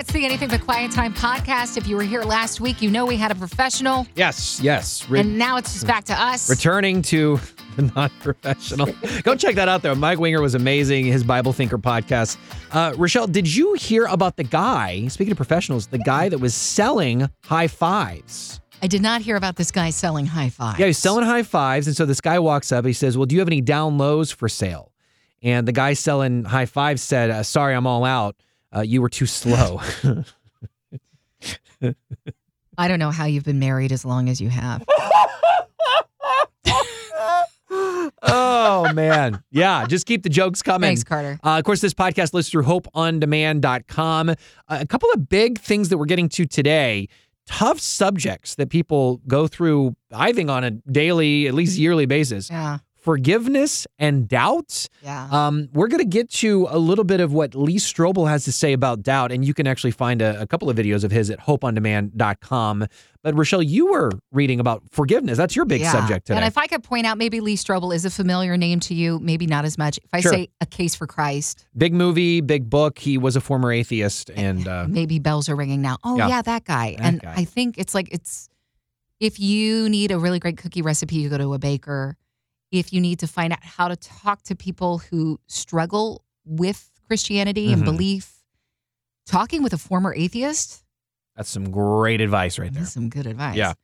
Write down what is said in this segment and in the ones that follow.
It's the Anything But Quiet Time podcast. If you were here last week, you know we had a professional, Yes, yes. Re- and now it's just back to us. returning to the non-professional. Go check that out though. Mike Winger was amazing. His Bible Thinker podcast. Uh, Rochelle, did you hear about the guy? Speaking of professionals, the guy that was selling high fives. I did not hear about this guy selling high fives. Yeah, he's selling high fives, and so this guy walks up. He says, "Well, do you have any down lows for sale?" And the guy selling high fives said, uh, "Sorry, I'm all out. Uh, you were too slow." I don't know how you've been married as long as you have. oh man, yeah. Just keep the jokes coming. Thanks, Carter. Uh, of course, this podcast lists through hopeondemand.com. Uh, a couple of big things that we're getting to today. Tough subjects that people go through, I think, on a daily, at least yearly basis. Yeah, Forgiveness and doubt. yeah. Um, we're going to get to a little bit of what Lee Strobel has to say about doubt, and you can actually find a, a couple of videos of his at hopeondemand.com. But Rochelle, you were reading about forgiveness. That's your big Yeah. subject today. And if I could point out, maybe Lee Strobel is a familiar name to you, maybe not as much. If I Sure. say A Case for Christ, big movie, big book. He was a former atheist, and uh, maybe bells are ringing now. Oh, Yeah. yeah, that guy. That and guy. I think it's like it's if you need a really great cookie recipe, you go to a baker. If you need to find out how to talk to people who struggle with Christianity and Mhm. belief, talking with a former atheist, that's some great advice right there. some good advice. Yeah.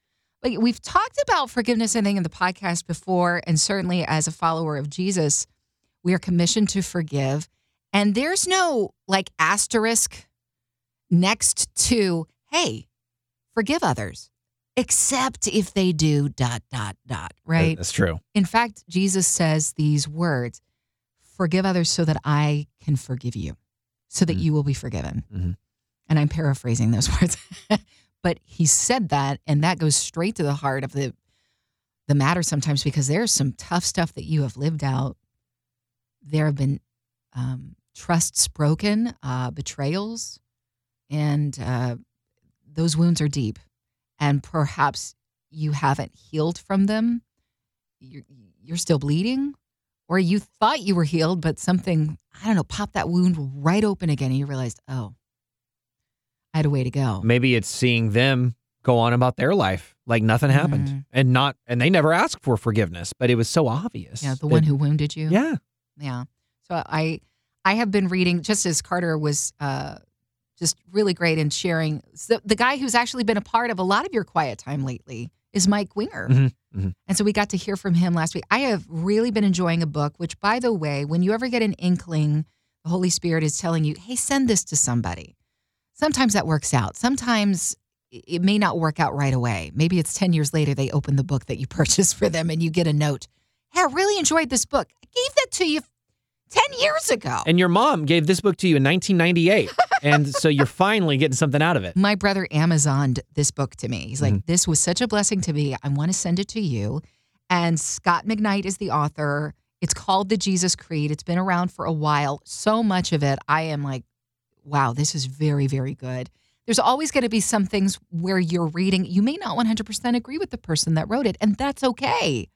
Like we've talked about forgiveness, I think, in the podcast before, and certainly as a follower of Jesus, we are commissioned to forgive. And there's no like asterisk next to, hey, forgive others, except if they do dot, dot, dot, right? That's true. In fact, Jesus says these words forgive others so that I can forgive you, so that Mhm. you will be forgiven. Mhm. And I'm paraphrasing those words. but he said that, and that goes straight to the heart of the, the matter sometimes because there's some tough stuff that you have lived out. There have been um, trusts broken, uh, betrayals, and uh, those wounds are deep. And perhaps you haven't healed from them. You're, you're still bleeding, or you thought you were healed, but something, I don't know, popped that wound right open again, and you realized, oh, I had a way to go. Maybe it's seeing them go on about their life like nothing happened, Mhm. and not, and they never asked for forgiveness, but it was so obvious. Yeah, the that- one who wounded you. Yeah. Yeah. So I I have been reading just as Carter was uh just really great in sharing. So the guy who's actually been a part of a lot of your quiet time lately is Mike Winger. Mhm, mhm. And so we got to hear from him last week. I have really been enjoying a book, which by the way, when you ever get an inkling, the Holy Spirit is telling you, hey, send this to somebody. Sometimes that works out. Sometimes it it may not work out right away. Maybe it's 10 years later they open the book that you purchased for them and you get a note. Hey, I really enjoyed this book. I gave that to you 10 years ago. And your mom gave this book to you in 1998, and so you're finally getting something out of it. My brother Amazoned this book to me. He's like, Mm-hmm. This was such a blessing to me. I want to send it to you. And Scot McKnight is the author. It's called The Jesus Creed. It's been around for a while. So much of it, I am like, wow, this is very, very good. There's always going to be some things where you're reading, you may not 100% agree with the person that wrote it, and that's okay.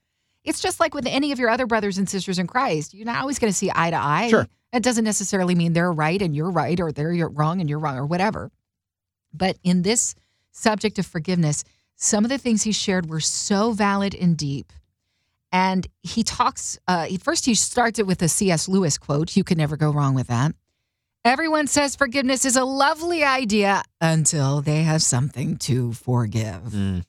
It's just like with any of your other brothers and sisters in Christ. You're not always going to see eye to eye. Sure. That doesn't necessarily mean they're right and you're right, or they're wrong and you're wrong, or whatever. But in this subject of forgiveness, some of the things he shared were so valid and deep. And he talks, uh, first, he starts it with a C.S. Lewis quote. You can never go wrong with that. Everyone says forgiveness is a lovely idea until they have something to forgive. Mm.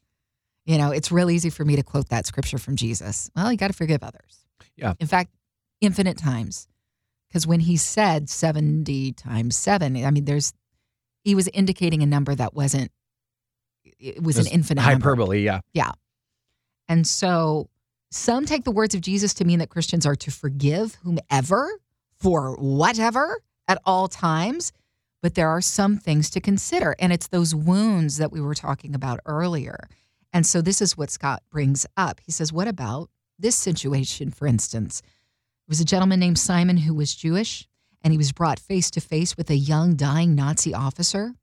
You know, it's real easy for me to quote that scripture from Jesus. Well, you got to forgive others. Yeah. In fact, infinite times. Because when he said 70 times seven, I mean, there's, he was indicating a number that wasn't, it was Just an infinite number. hyperbole. Yeah. Yeah. And so some take the words of Jesus to mean that Christians are to forgive whomever for whatever at all times. But there are some things to consider. And it's those wounds that we were talking about earlier. And so this is what Scot brings up. He says, What about this situation, for instance? It was a gentleman named Simon who was Jewish, and he was brought face to face with a young, dying Nazi officer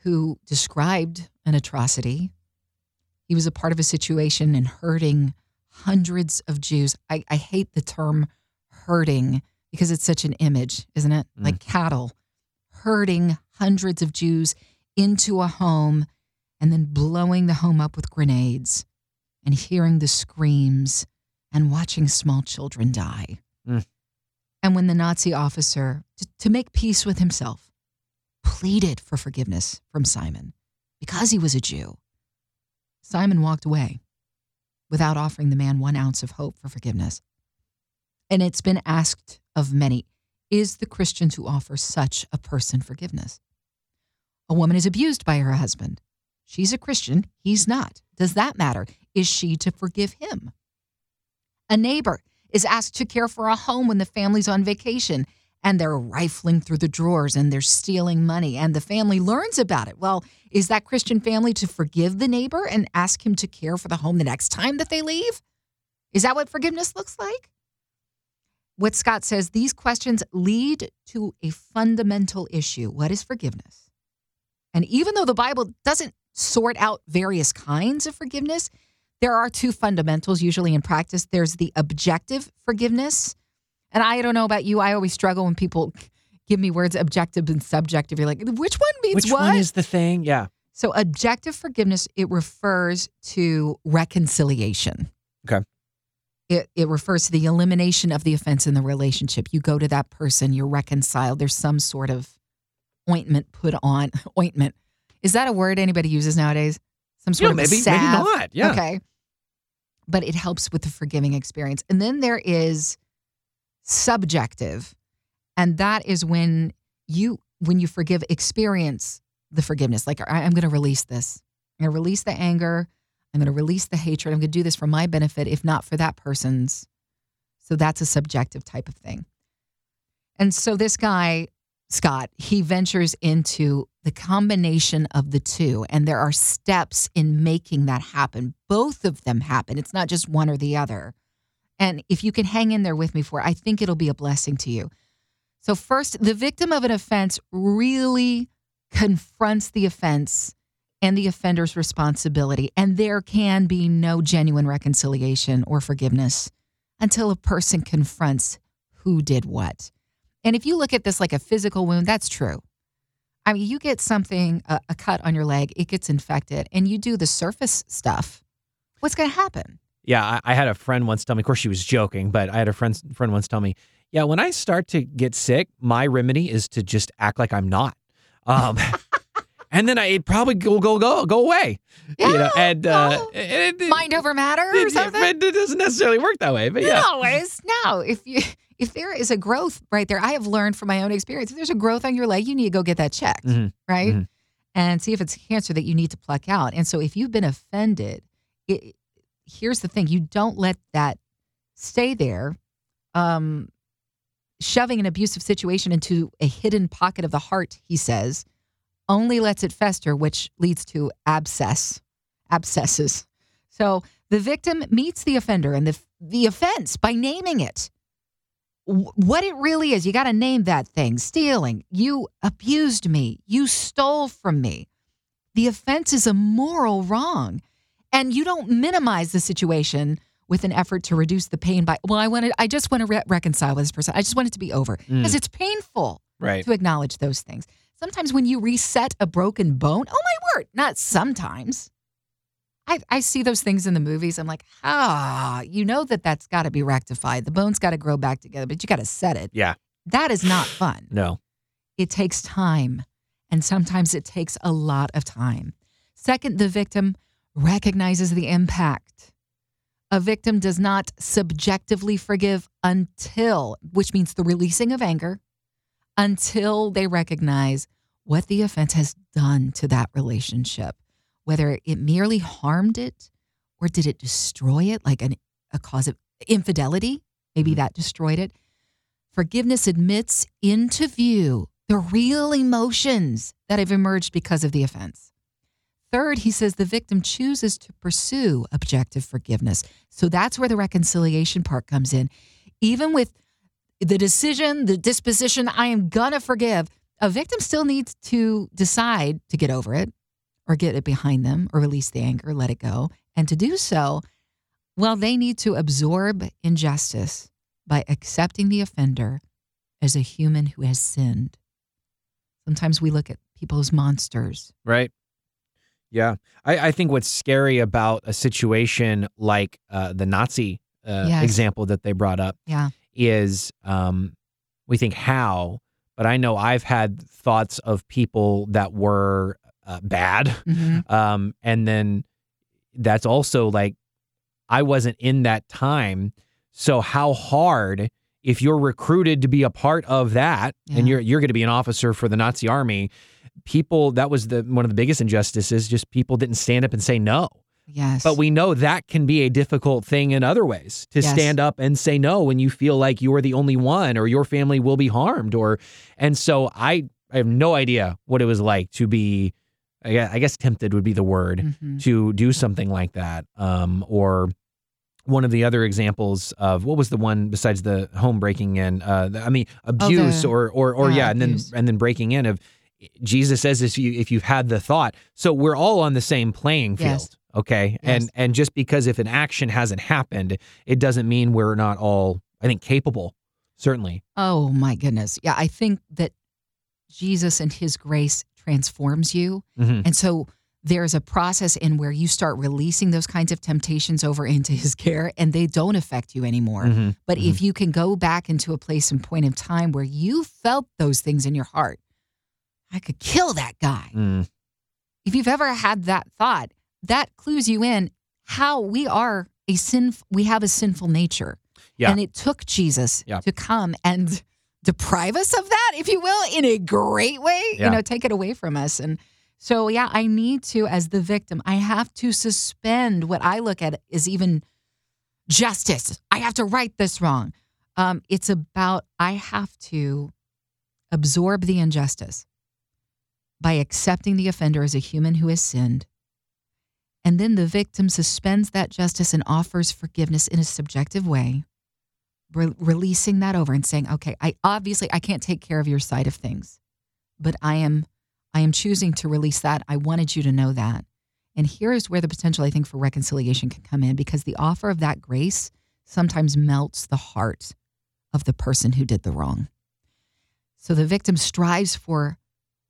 who described an atrocity. He was a part of a situation and herding hundreds of Jews. I, I hate the term herding because it's such an image, isn't it? Mm. Like cattle herding hundreds of Jews into a home and then blowing the home up with grenades and hearing the screams and watching small children die. Mm. And when the Nazi officer, to, to make peace with himself, pleaded for forgiveness from Simon because he was a Jew, Simon walked away without offering the man one ounce of hope for forgiveness. And it's been asked of many is the Christian to offer such a person forgiveness? A woman is abused by her husband. She's a Christian, he's not. Does that matter? Is she to forgive him? A neighbor is asked to care for a home when the family's on vacation and they're rifling through the drawers and they're stealing money and the family learns about it. Well, is that Christian family to forgive the neighbor and ask him to care for the home the next time that they leave? Is that what forgiveness looks like? What Scot says, these questions lead to a fundamental issue. What is forgiveness? And even though the Bible doesn't sort out various kinds of forgiveness, there are two fundamentals usually in practice. There's the objective forgiveness. And I don't know about you, I always struggle when people give me words objective and subjective. You're like, which one means Which what? one is the thing? Yeah. so objective forgiveness, it refers to reconciliation. Okay. It, it refers to the elimination of the offense in the relationship. You go to that person, you're reconciled. There's some sort of ointment put on. Ointment. Is that a word anybody uses nowadays? Some sort Yeah, of maybe, maybe not. Yeah. Okay. But it helps with the forgiving experience. And then there is subjective. And that is when you when you forgive experience the forgiveness. Like I, I'm going to release this. I'm going to release the anger. I'm going to release the hatred. I'm going to do this for my benefit, if not for that person's. So that's a subjective type of thing. And so this guy, Scot, he ventures into the combination of the two. And there are steps in making that happen. Both of them happen. It's not just one or the other. And if you can hang in there with me for I think it'll be a blessing to you. So, first, the victim of an offense really confronts the offense and the offender's responsibility. And there can be no genuine reconciliation or forgiveness until a person confronts who did what. And if you look at this like a physical wound, that's true. I mean, you get something, a, a cut on your leg, it gets infected, and you do the surface stuff. What's going to happen? Yeah, I, I had a friend once tell me. Of course, she was joking, but I had a friend friend once tell me, "Yeah, when I start to get sick, my remedy is to just act like I'm not." Um, and then I it probably go go go go away. you know, and uh, well, it, it, Mind over matter or it, something? it, it doesn't necessarily work that way, but yeah. No, it's no. If you if there is a growth right there, I have learned from my own experience. If there's a growth on your leg, you need to go get that checked, Mhm. right? Mhm. And see if it's cancer that you need to pluck out. And so if you've been offended, it, here's the thing: you don't let that stay there. Um, shoving an abusive situation into a hidden pocket of the heart, he says, only lets it fester, which leads to abscess, abscesses. So the victim meets the offender and the the offense by naming it. What it really is, you got to name that thing. Stealing. You abused me. You stole from me. The offense is a moral wrong. And you don't minimize the situation with an effort to reduce the pain by, well, I wanted, I just want to re- reconcile with this person. I just want it to be over mm. because it's painful Right. to acknowledge those things. Sometimes when you reset a broken bone, oh my word, not sometimes. I, I see those things in the movies. I'm like, ah, you know that that's got to be rectified. The bone's got to grow back together, but you got to set it. Yeah. That is not fun. No. It takes time, and sometimes it takes a lot of time. Second, the victim recognizes the impact. A victim does not subjectively forgive until, which means the releasing of anger, until they recognize what the offense has done to that relationship, whether it merely harmed it or did it destroy it, like an, a cause of infidelity. Maybe mm-hmm. that destroyed it. Forgiveness admits into view the real emotions that have emerged because of the offense. Third, he says the victim chooses to pursue objective forgiveness. So that's where the reconciliation part comes in. Even with the decision, the disposition, I am going to forgive, a victim still needs to decide to get over it or get it behind them or release the anger, let it go. And to do so, well, they need to absorb injustice by accepting the offender as a human who has sinned. Sometimes we look at people as monsters. Right. Yeah. I, I think what's scary about a situation like uh, the Nazi uh, Yes. example that they brought up Yeah. is um, we think how, but I know I've had thoughts of people that were uh, bad. Mhm. Um, and then that's also like, I wasn't in that time. So how hard if you're recruited to be a part of that and you're you're going to be an officer for the Nazi army, people that was the one of the biggest injustices just people didn't stand up and say no. Yes. But we know that can be a difficult thing in other ways to Yes. stand up and say no when you feel like you are the only one or your family will be harmed or and so I I have no idea what it was like to be I guess, tempted would be the word Mhm. to do something like that um or one of the other examples of what was the one besides the home breaking in uh the- I mean abuse the- or or or yeah, yeah, and then and then breaking in of Jesus says if you if you've had the thought so we're all on the same playing field Yes. okay and and just because if an action hasn't happened it doesn't mean we're not all I think capable certainly Oh my goodness. Yeah, I think that Jesus and his grace transforms you. Mhm. And so there's a process in where you start releasing those kinds of temptations over into his care and they don't affect you anymore. Mhm. But Mhm. if you can go back into a place and point in time where you felt those things in your heart, I could kill that guy. Mm. If you've ever had that thought, that clues you in how we are a sin we have a sinful nature. Yeah. And it took Jesus Yeah. to come and deprive us of that, if you will, in a great way, Yeah. you know, take it away from us. And so, yeah, I need to, as the victim, I have to suspend what I look at is even justice. I have to right this wrong. Um, it's about, I have to absorb the injustice by accepting the offender as a human who has sinned. And then the victim suspends that justice and offers forgiveness in a subjective way, re- releasing that over and saying, "Okay, I obviously I can't take care of your side of things, but I am I am choosing to release that. I wanted you to know that." And here is where the potential I think for reconciliation can come in because the offer of that grace sometimes melts the heart of the person who did the wrong. So the victim strives for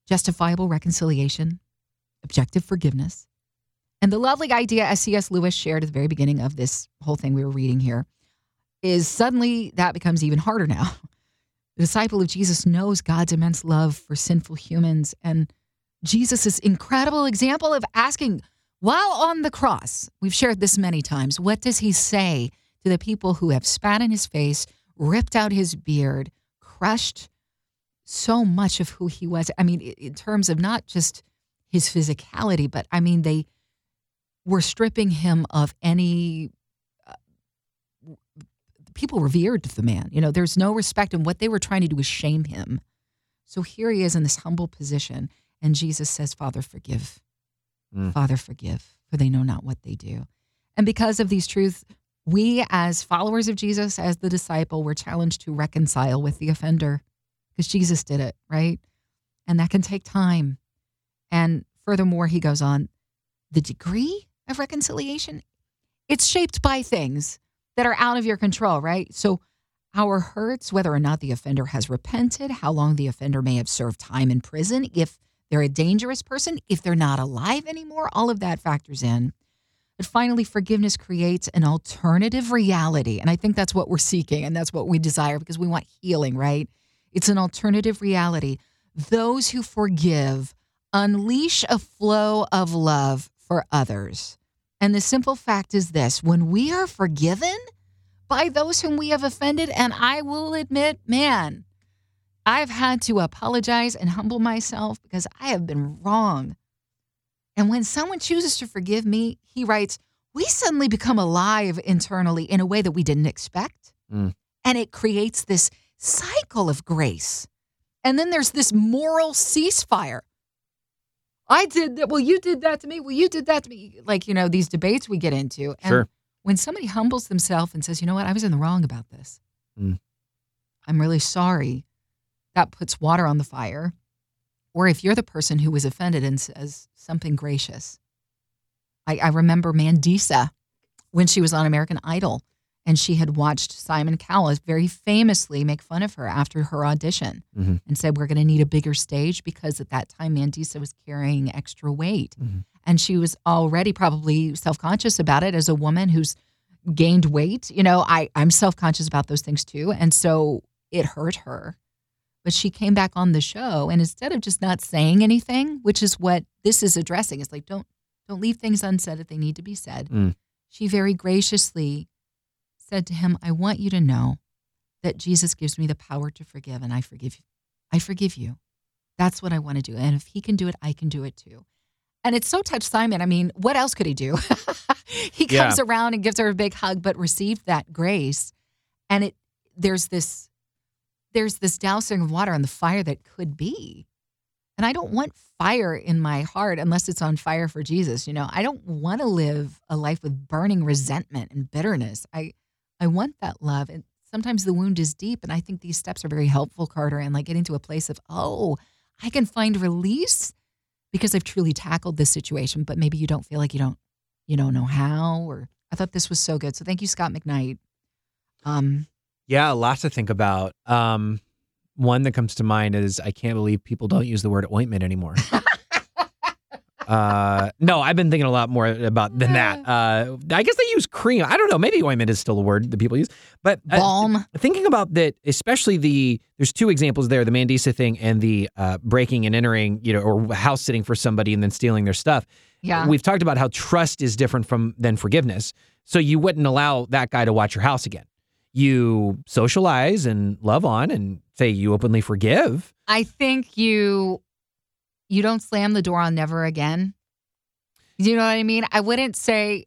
justifiable reconciliation, objective forgiveness. And the lovely idea, as C.S. Lewis shared at the very beginning of this whole thing we were reading here, is suddenly that becomes even harder now. The disciple of Jesus knows God's immense love for sinful humans. And Jesus' incredible example of asking, while on the cross, we've shared this many times, what does he say to the people who have spat in his face, ripped out his beard, crushed so much of who he was? I mean, in terms of not just his physicality, but I mean, they were stripping him of any. People revered the man. You know, there's no respect, and what they were trying to do was shame him. So here he is in this humble position, and Jesus says, Father, forgive. Mm. Father, forgive, for they know not what they do. And because of these truths, we as followers of Jesus, as the disciple, were challenged to reconcile with the offender because Jesus did it, right? And that can take time. And furthermore, he goes on, the degree of reconciliation, it's shaped by things that are out of your control, right? So our hurts, whether or not the offender has repented, how long the offender may have served time in prison, if they're a dangerous person, if they're not alive anymore, all of that factors in. But finally, forgiveness creates an alternative reality. And I think that's what we're seeking and that's what we desire because we want healing, right? It's an alternative reality. Those who forgive unleash a flow of love for others. And the simple fact is this when we are forgiven by those whom we have offended, and I will admit, man, I've had to apologize and humble myself because I have been wrong. And when someone chooses to forgive me, he writes, we suddenly become alive internally in a way that we didn't expect. Mm. And it creates this cycle of grace. And then there's this moral ceasefire. I did that. Well, you did that to me. Well, you did that to me. Like, you know, these debates we get into. And Sure. when somebody humbles themselves and says, you know what, I was in the wrong about this. Mm. I'm really sorry. That puts water on the fire. Or if you're the person who was offended and says something gracious. I, I remember Mandisa when she was on American Idol And she had watched Simon Cowell very famously make fun of her after her audition Mhm. and said, We're going to need a bigger stage because at that time, Mandisa was carrying extra weight. Mhm. And she was already probably self conscious about it as a woman who's gained weight. You know, I, I'm self conscious about those things too. And so it hurt her. But she came back on the show and instead of just not saying anything, which is what this is addressing, it's like don't don't leave things unsaid if they need to be said. Mm. She very graciously said to him, I want you to know that Jesus gives me the power to forgive and I forgive you. I forgive you. That's what I want to do. And if he can do it, I can do it too. And it's so touched Simon. I mean, what else could he do? he Yeah. comes around and gives her a big hug, but received that grace. And it there's this there's this dousing of water on the fire that could be. And I don't want fire in my heart unless it's on fire for Jesus. You know, I don't want to live a life with burning resentment and bitterness. I I want that love. And sometimes the wound is deep. And I think these steps are very helpful, Carter, and like getting to a place of, oh, I can find release because I've truly tackled this situation, but maybe you don't feel like you don't you don't know how or I thought this was so good. So thank you, Scot McKnight. Um Yeah, lots to think about. Um, one that comes to mind is I can't believe people don't use the word ointment anymore. uh, no, I've been thinking a lot more about than that. Uh, I guess they use cream. I don't know. Maybe ointment is still a word that people use, but uh, balm. thinking about that, especially the there's two examples there: the Mandisa thing and the uh, breaking and entering, you know, or house sitting for somebody and then stealing their stuff. Yeah. We've talked about how trust is different from than forgiveness. So you wouldn't allow that guy to watch your house again. You socialize and love on and say you openly forgive. I think you you don't slam the door on never again. You know what I mean? I wouldn't say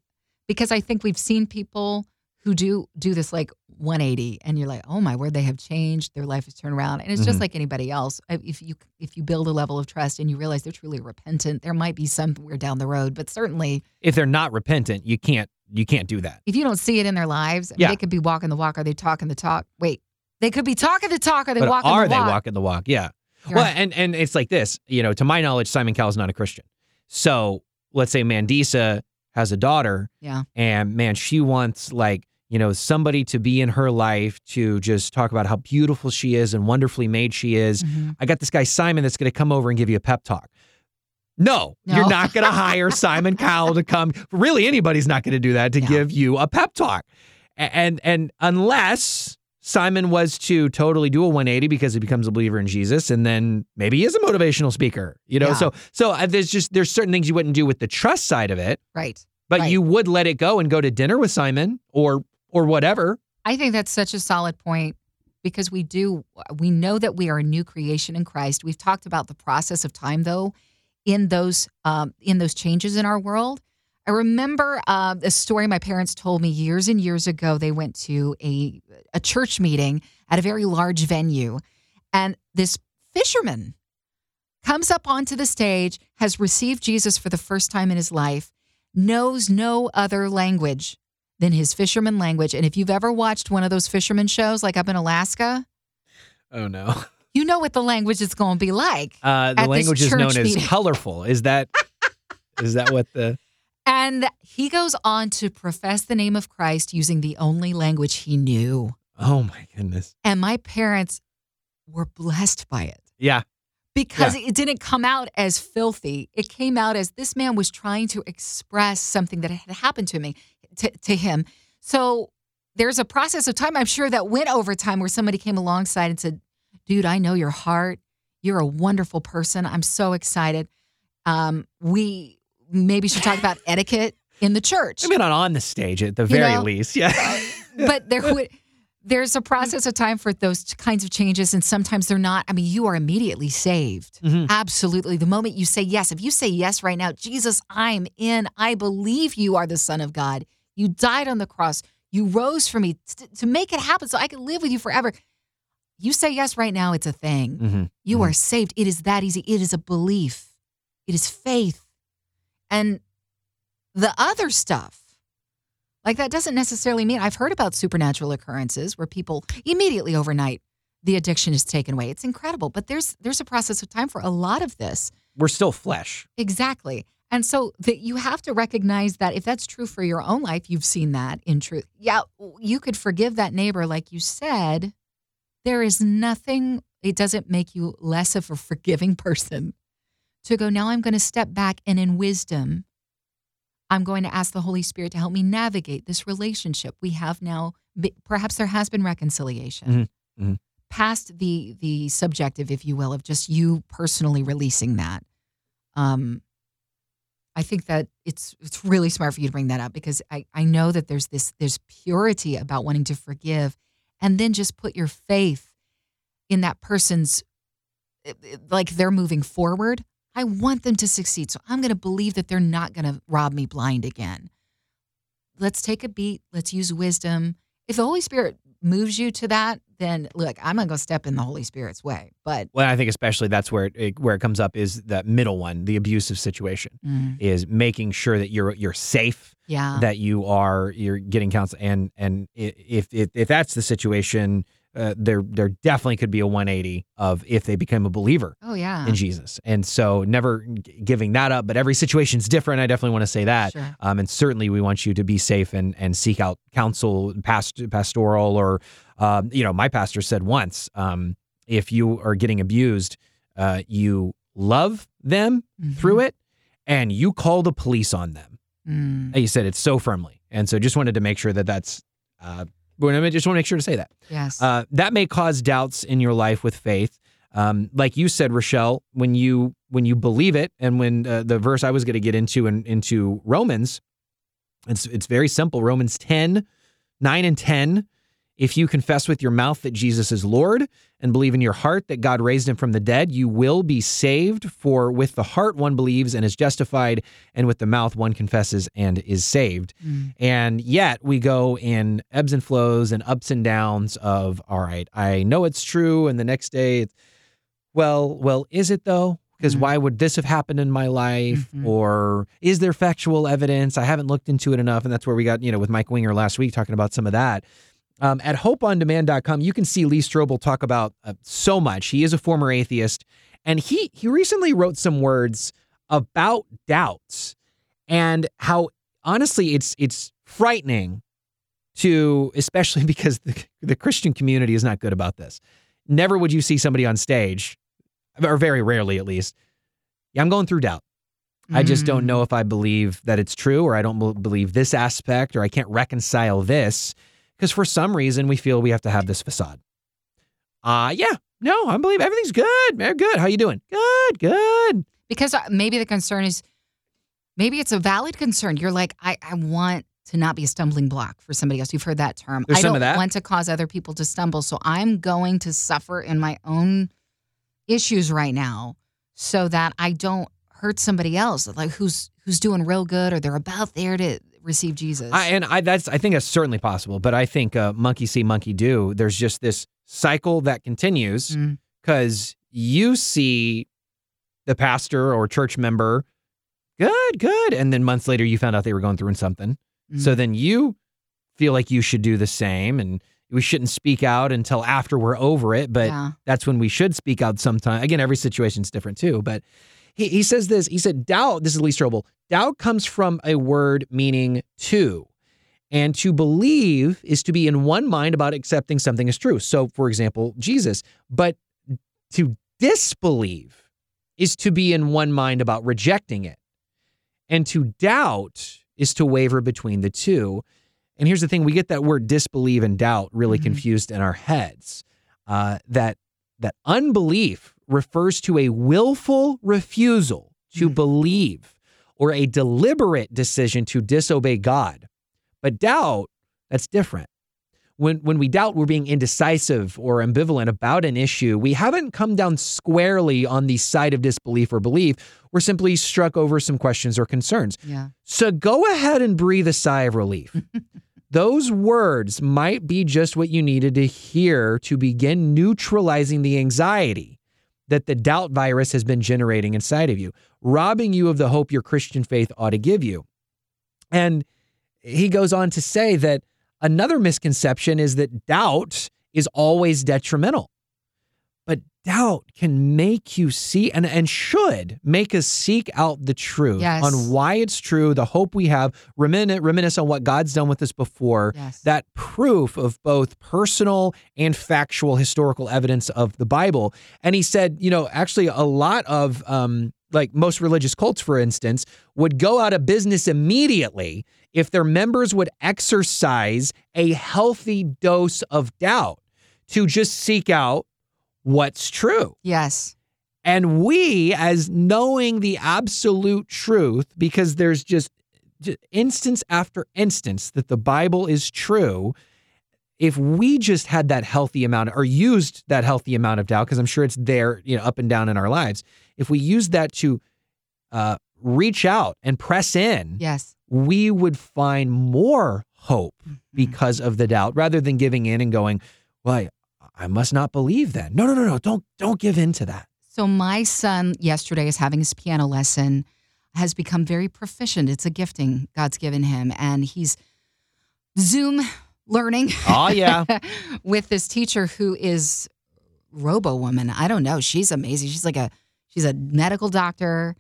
because I think we've seen people who do do this like 180 and you're like, "Oh my word, they have changed. Their life has turned around." And it's just Mhm. like anybody else. If you if you build a level of trust and you realize they're truly repentant, there might be somewhere down the road, but certainly If they're not repentant, you can't you can't do that. if you don't see it in their lives, I mean, Yeah. they could be walking the walk. Are they talking the talk? Wait, they could be talking the talk. Are they but walking are the they walking the walk? Yeah. You're Well, right. and and it's like this, you know, to my knowledge, Simon Cowell's not a Christian. So let's say Mandisa has a daughter, Yeah. and man, she wants like you know somebody to be in her life to just talk about how beautiful she is and wonderfully made she is. Mhm. I got this guy Simon that's going to come over and give you a pep talk. No, No. you're not going to hire Simon Cowell to come. Really, anybody's not going to do that to No. give you a pep talk. And and unless Simon was to totally do a 180 because he becomes a believer in Jesus, and then maybe he is a motivational speaker. You know, Yeah. so so uh, there's just there's certain things you wouldn't do with the trust side of it, Right. but Right. you would let it go and go to dinner with Simon or or whatever. I think that's such a solid point because we do we know that we are a new creation in Christ. We've talked about the process of time though in those um, in those changes in our world. I remember uh, a story my parents told me years and years ago. They went to a a church meeting at a very large venue, and this fisherman comes up onto the stage, has received Jesus for the first time in his life, knows no other language than his fisherman language. And if you've ever watched one of those fisherman shows, like up in Alaska, Oh no. you know what the language is going to be like. Uh, the language is known church as colorful. Is that is that what the And he goes on to profess the name of Christ using the only language he knew. Oh my goodness. And my parents were blessed by it Yeah. because it didn't come out as filthy. It came out as this man was trying to express something that had happened to me, to, to him. So there's a process of time, I'm sure, that went over time where somebody came alongside and said, Dude, I know your heart. You're a wonderful person. I'm so excited. Um, we maybe should talk about etiquette in the church. I mean, not on the stage at the very know? least. Yeah. but there would there's a process of time for those kinds of changes and sometimes they're not i mean you are immediately saved Mhm. absolutely the moment you say yes if you say yes right now jesus i'm in i believe you are the son of god you died on the cross you rose for me t- to make it happen so i can live with you forever you say yes right now it's a thing hmm you Mhm. are saved it is that easy it is a belief it is faith and the other stuff like that doesn't necessarily mean I've heard about supernatural occurrences where people immediately overnight the addiction is taken away. It's incredible, but there's there's a process of time for a lot of this. We're still flesh. Exactly. And so that you have to recognize that if that's true for your own life, you've seen that in truth. Yeah, you could forgive that neighbor, like you said. There is nothing, it doesn't make you less of a forgiving person to go, now I'm going to step back and in wisdom, I'm going to ask the Holy Spirit to help me navigate this relationship. We have now, perhaps there has been reconciliation. Mhm, mhm. Past the the subjective, if you will, of just you personally releasing that. Um, I think that it's it's really smart for you to bring that up because I, I know that there's this there's purity about wanting to forgive and then just put your faith in that person's eh, eh, like they're moving forward. I want them to succeed. So I'm going to believe that they're not going to rob me blind again. Let's take a beat. Let's use wisdom. If the Holy Spirit moves you to that, then look, I'm going to go step in the Holy Spirit's way. But Well, I think especially that's where it, where it comes up is that middle one, the abusive situation, mm, is making sure that you're you're safe, yeah. that you are you're getting counsel, and and if if, if that's the situation, uh, there there definitely could be a 180 of if they become a believer oh, yeah. in Jesus, and so never giving that up. But every situation's different. I definitely want to say that. Sure. Um, and certainly, we want you to be safe and and seek out counsel, past pastoral, or um, you know, my pastor said once, um, if you are getting abused, uh, you love them through it, and you call the police on them. Mm, He said it so firmly, and so just wanted to make sure that that's. Uh, well, I just want to make sure to say that. yes. Uh, that may cause doubts in your life with faith. Um, like you said, Rochelle, when you when you believe it, and when uh, the verse I was going to get into in, into Romans, it's it's very simple. Romans 10, 9 and 10. If you confess with your mouth that Jesus is Lord and believe in your heart that God raised him from the dead, you will be saved. For with the heart one believes and is justified, and with the mouth one confesses and is saved. Mm. And yet we go in ebbs and flows and ups and downs of, all right, I know it's true. And the next day, it's, well, well, is it though? Because Mhm. why would this have happened in my life? Mhm. Or is there factual evidence? I haven't looked into it enough. And that's where we got, you know, with Mike Winger last week talking about some of that. Um, at hopeondemand.com, you can see Lee Strobel talk about uh, so much. He is a former atheist, and he he recently wrote some words about doubts and how honestly it's it's frightening to especially because the, the Christian community is not good about this. Never would you see somebody on stage, or very rarely at least. Yeah, I'm going through doubt. I just don't Mm. know if I believe that it's true, or I don't believe this aspect, or I can't reconcile this, because for some reason we feel we have to have this facade. Uh yeah, no, I believe everything's good. Man, good. How you doing? Good, good. because uh, maybe the concern is maybe it's a valid concern you're like i, I want to not be a stumbling block for somebody else you've heard that term There's i don't want to cause other people to stumble so i'm going to suffer in my own issues right now so that i don't hurt somebody else like who's who's doing real good or they're about there to receive jesus I, and I that's I think that's certainly possible, but I think uh, monkey see, monkey do. There's just this cycle that continues Mm. because you see the pastor or church member, good, good, and then months later you found out they were going through something. Mm. So then you feel like you should do the same, and we shouldn't speak out until after we're over it. But yeah that's when we should speak out sometime. Again, every situation's different too. But he, he says this. He said, doubt, this is Lee Strobel, doubt comes from a word meaning to. And to believe is to be in one mind about accepting something as true. So, for example, Jesus. But to disbelieve is to be in one mind about rejecting it. And to doubt is to waver between the two. And here's the thing we get that word disbelieve and doubt really Mhm. confused in our heads. Uh, that that unbelief refers to a willful refusal to Mm. believe or a deliberate decision to disobey God. But doubt, that's different. When, when we doubt we're being indecisive or ambivalent about an issue, we haven't come down squarely on the side of disbelief or belief. We're simply struck over some questions or concerns. yeah So go ahead and breathe a sigh of relief. Those words might be just what you needed to hear to begin neutralizing the anxiety that the doubt virus has been generating inside of you, robbing you of the hope your Christian faith ought to give you. And he goes on to say that another misconception is that doubt is always detrimental. Doubt can make you see and, and should make us seek out the truth Yes. on why it's true, the hope we have, reminisce, reminisce on what God's done with us before. Yes. That proof of both personal and factual historical evidence of the Bible. And he said, you know, actually, a lot of um, like most religious cults, for instance, would go out of business immediately if their members would exercise a healthy dose of doubt to just seek out what's true. Yes. And we, as knowing the absolute truth, because there's just, just instance after instance that the Bible is true, if we just had that healthy amount or used that healthy amount of doubt, because I'm sure it's there, you know, up and down in our lives, if we use that to uh, reach out and press in, Yes. we would find more hope because of the doubt rather than giving in and going, well, I, I must not believe then. No, no, no, no. Don't don't give in to that. So my son yesterday is having his piano lesson, has become very proficient. It's a gifting God's given him, and he's Zoom learning Oh yeah. with this teacher who is Robo Woman. I don't know. She's amazing. She's like a she's a medical doctor,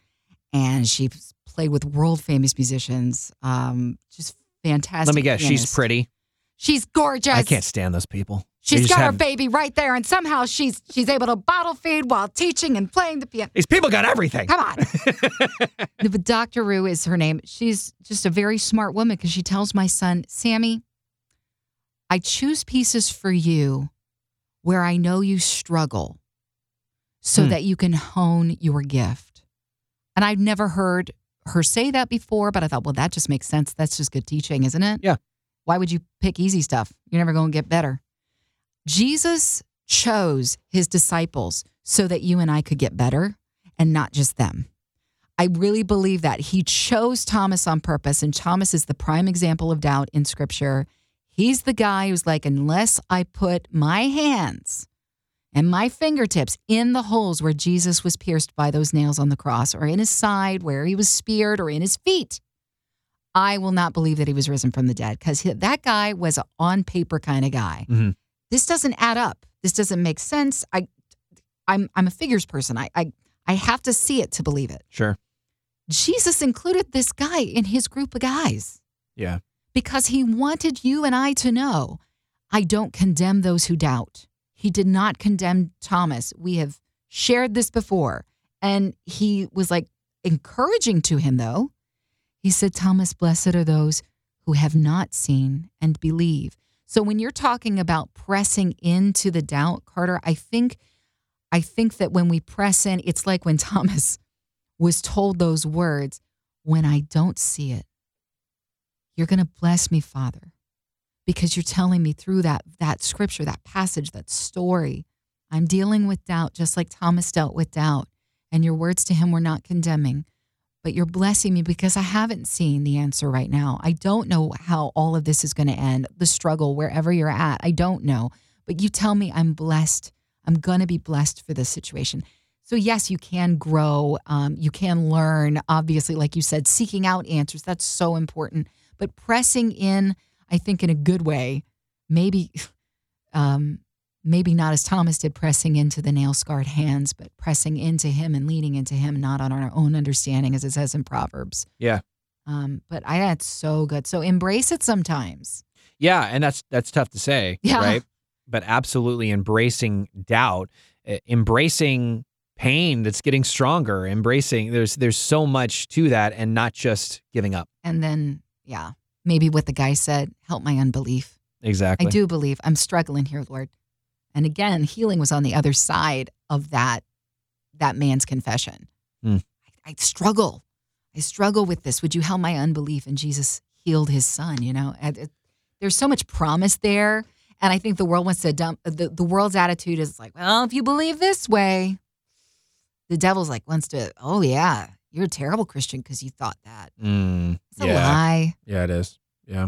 and she's played with world famous musicians. Um, just fantastic. Let me guess, she's pretty. She's gorgeous. I can't stand those people. She's got her baby right there, and somehow she's she's able to bottle feed while teaching and playing the piano. These people got everything. Come on. but Dr. Rue is her name. She's just a very smart woman because she tells my son, Sammy, I choose pieces for you where I know you struggle so Hmm. that you can hone your gift. And I've never heard her say that before, but I thought, well, that just makes sense. That's just good teaching, isn't it? Yeah. Why would you pick easy stuff? You're never going to get better. Jesus chose his disciples so that you and I could get better and not just them. I really believe that. He chose Thomas on purpose, and Thomas is the prime example of doubt in scripture. He's the guy who's like, unless I put my hands and my fingertips in the holes where Jesus was pierced by those nails on the cross, or in his side where he was speared, or in his feet, I will not believe that he was risen from the dead because that guy was an on paper kind of guy. Mhm. This doesn't add up. This doesn't make sense. I, I'm, I'm a figures person. I, I, I have to see it to believe it. Sure. Jesus included this guy in his group of guys Yeah. because he wanted you and I to know I don't condemn those who doubt. He did not condemn Thomas. We have shared this before. And he was like encouraging to him, though. He said, Thomas, blessed are those who have not seen and believe. So when you're talking about pressing into the doubt, Carter, I think I think that when we press in, it's like when Thomas was told those words, when I don't see it, you're going to bless me, Father, because you're telling me through that that scripture, that passage, that story, I'm dealing with doubt just like Thomas dealt with doubt. And your words to him were not condemning, but you're blessing me because I haven't seen the answer right now. I don't know how all of this is going to end, the struggle, wherever you're at. I don't know. But you tell me I'm blessed. I'm going to be blessed for this situation. So, yes, you can grow. Um, you can learn, obviously, like you said, seeking out answers. That's so important. But pressing in, I think, in a good way, maybe. Um, maybe not as Thomas did, pressing into the nail scarred hands, but pressing into him and leaning into him, not on our own understanding, as it says in Proverbs. Yeah. Um, but I that's so good. So embrace it sometimes. Yeah, and that's that's tough to say, Yeah. right? But absolutely embracing doubt, embracing pain that's getting stronger, embracing there's there's so much to that and not just giving up. And then, yeah, maybe what the guy said, help my unbelief. Exactly. I do believe I'm struggling here, Lord. And again, healing was on the other side of that that man's confession. Hmm. I, I struggle. I struggle with this. Would you help my unbelief? And Jesus healed his son. You know, And it- there's so much promise there, and I think the world wants to dump. The, the world's attitude is like, well, if you believe this way, the devil's like wants to. Oh yeah, you're a terrible Christian because you thought that. Mm, It's a yeah. lie. Yeah, it is. Yeah.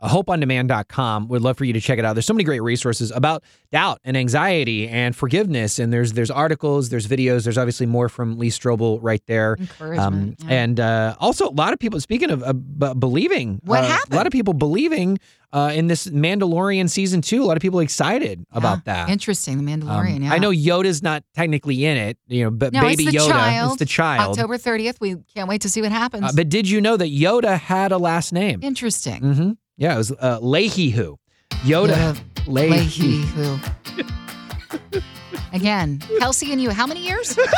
Uh, hopeondemand.com. Would love for you to check it out. There's so many great resources about doubt and anxiety and forgiveness. And there's there's articles, there's videos, there's obviously more from Lee Strobel right there. Um, yeah. And uh, also, a lot of people, speaking of uh, b- believing, What uh, happened? A lot of people believing uh, in this Mandalorian season two. A lot of people are excited about that. Interesting. The Um, Mandalorian. yeah. I know Yoda's not technically in it, you know, but No, baby the Yoda child. is the child. October 30th. We can't wait to see what happens. Uh, but did you know that Yoda had a last name? Interesting. hmm Yeah, it was uh, Leahy who. Yoda. Leahy who. Again, Kelsey and you, how many years?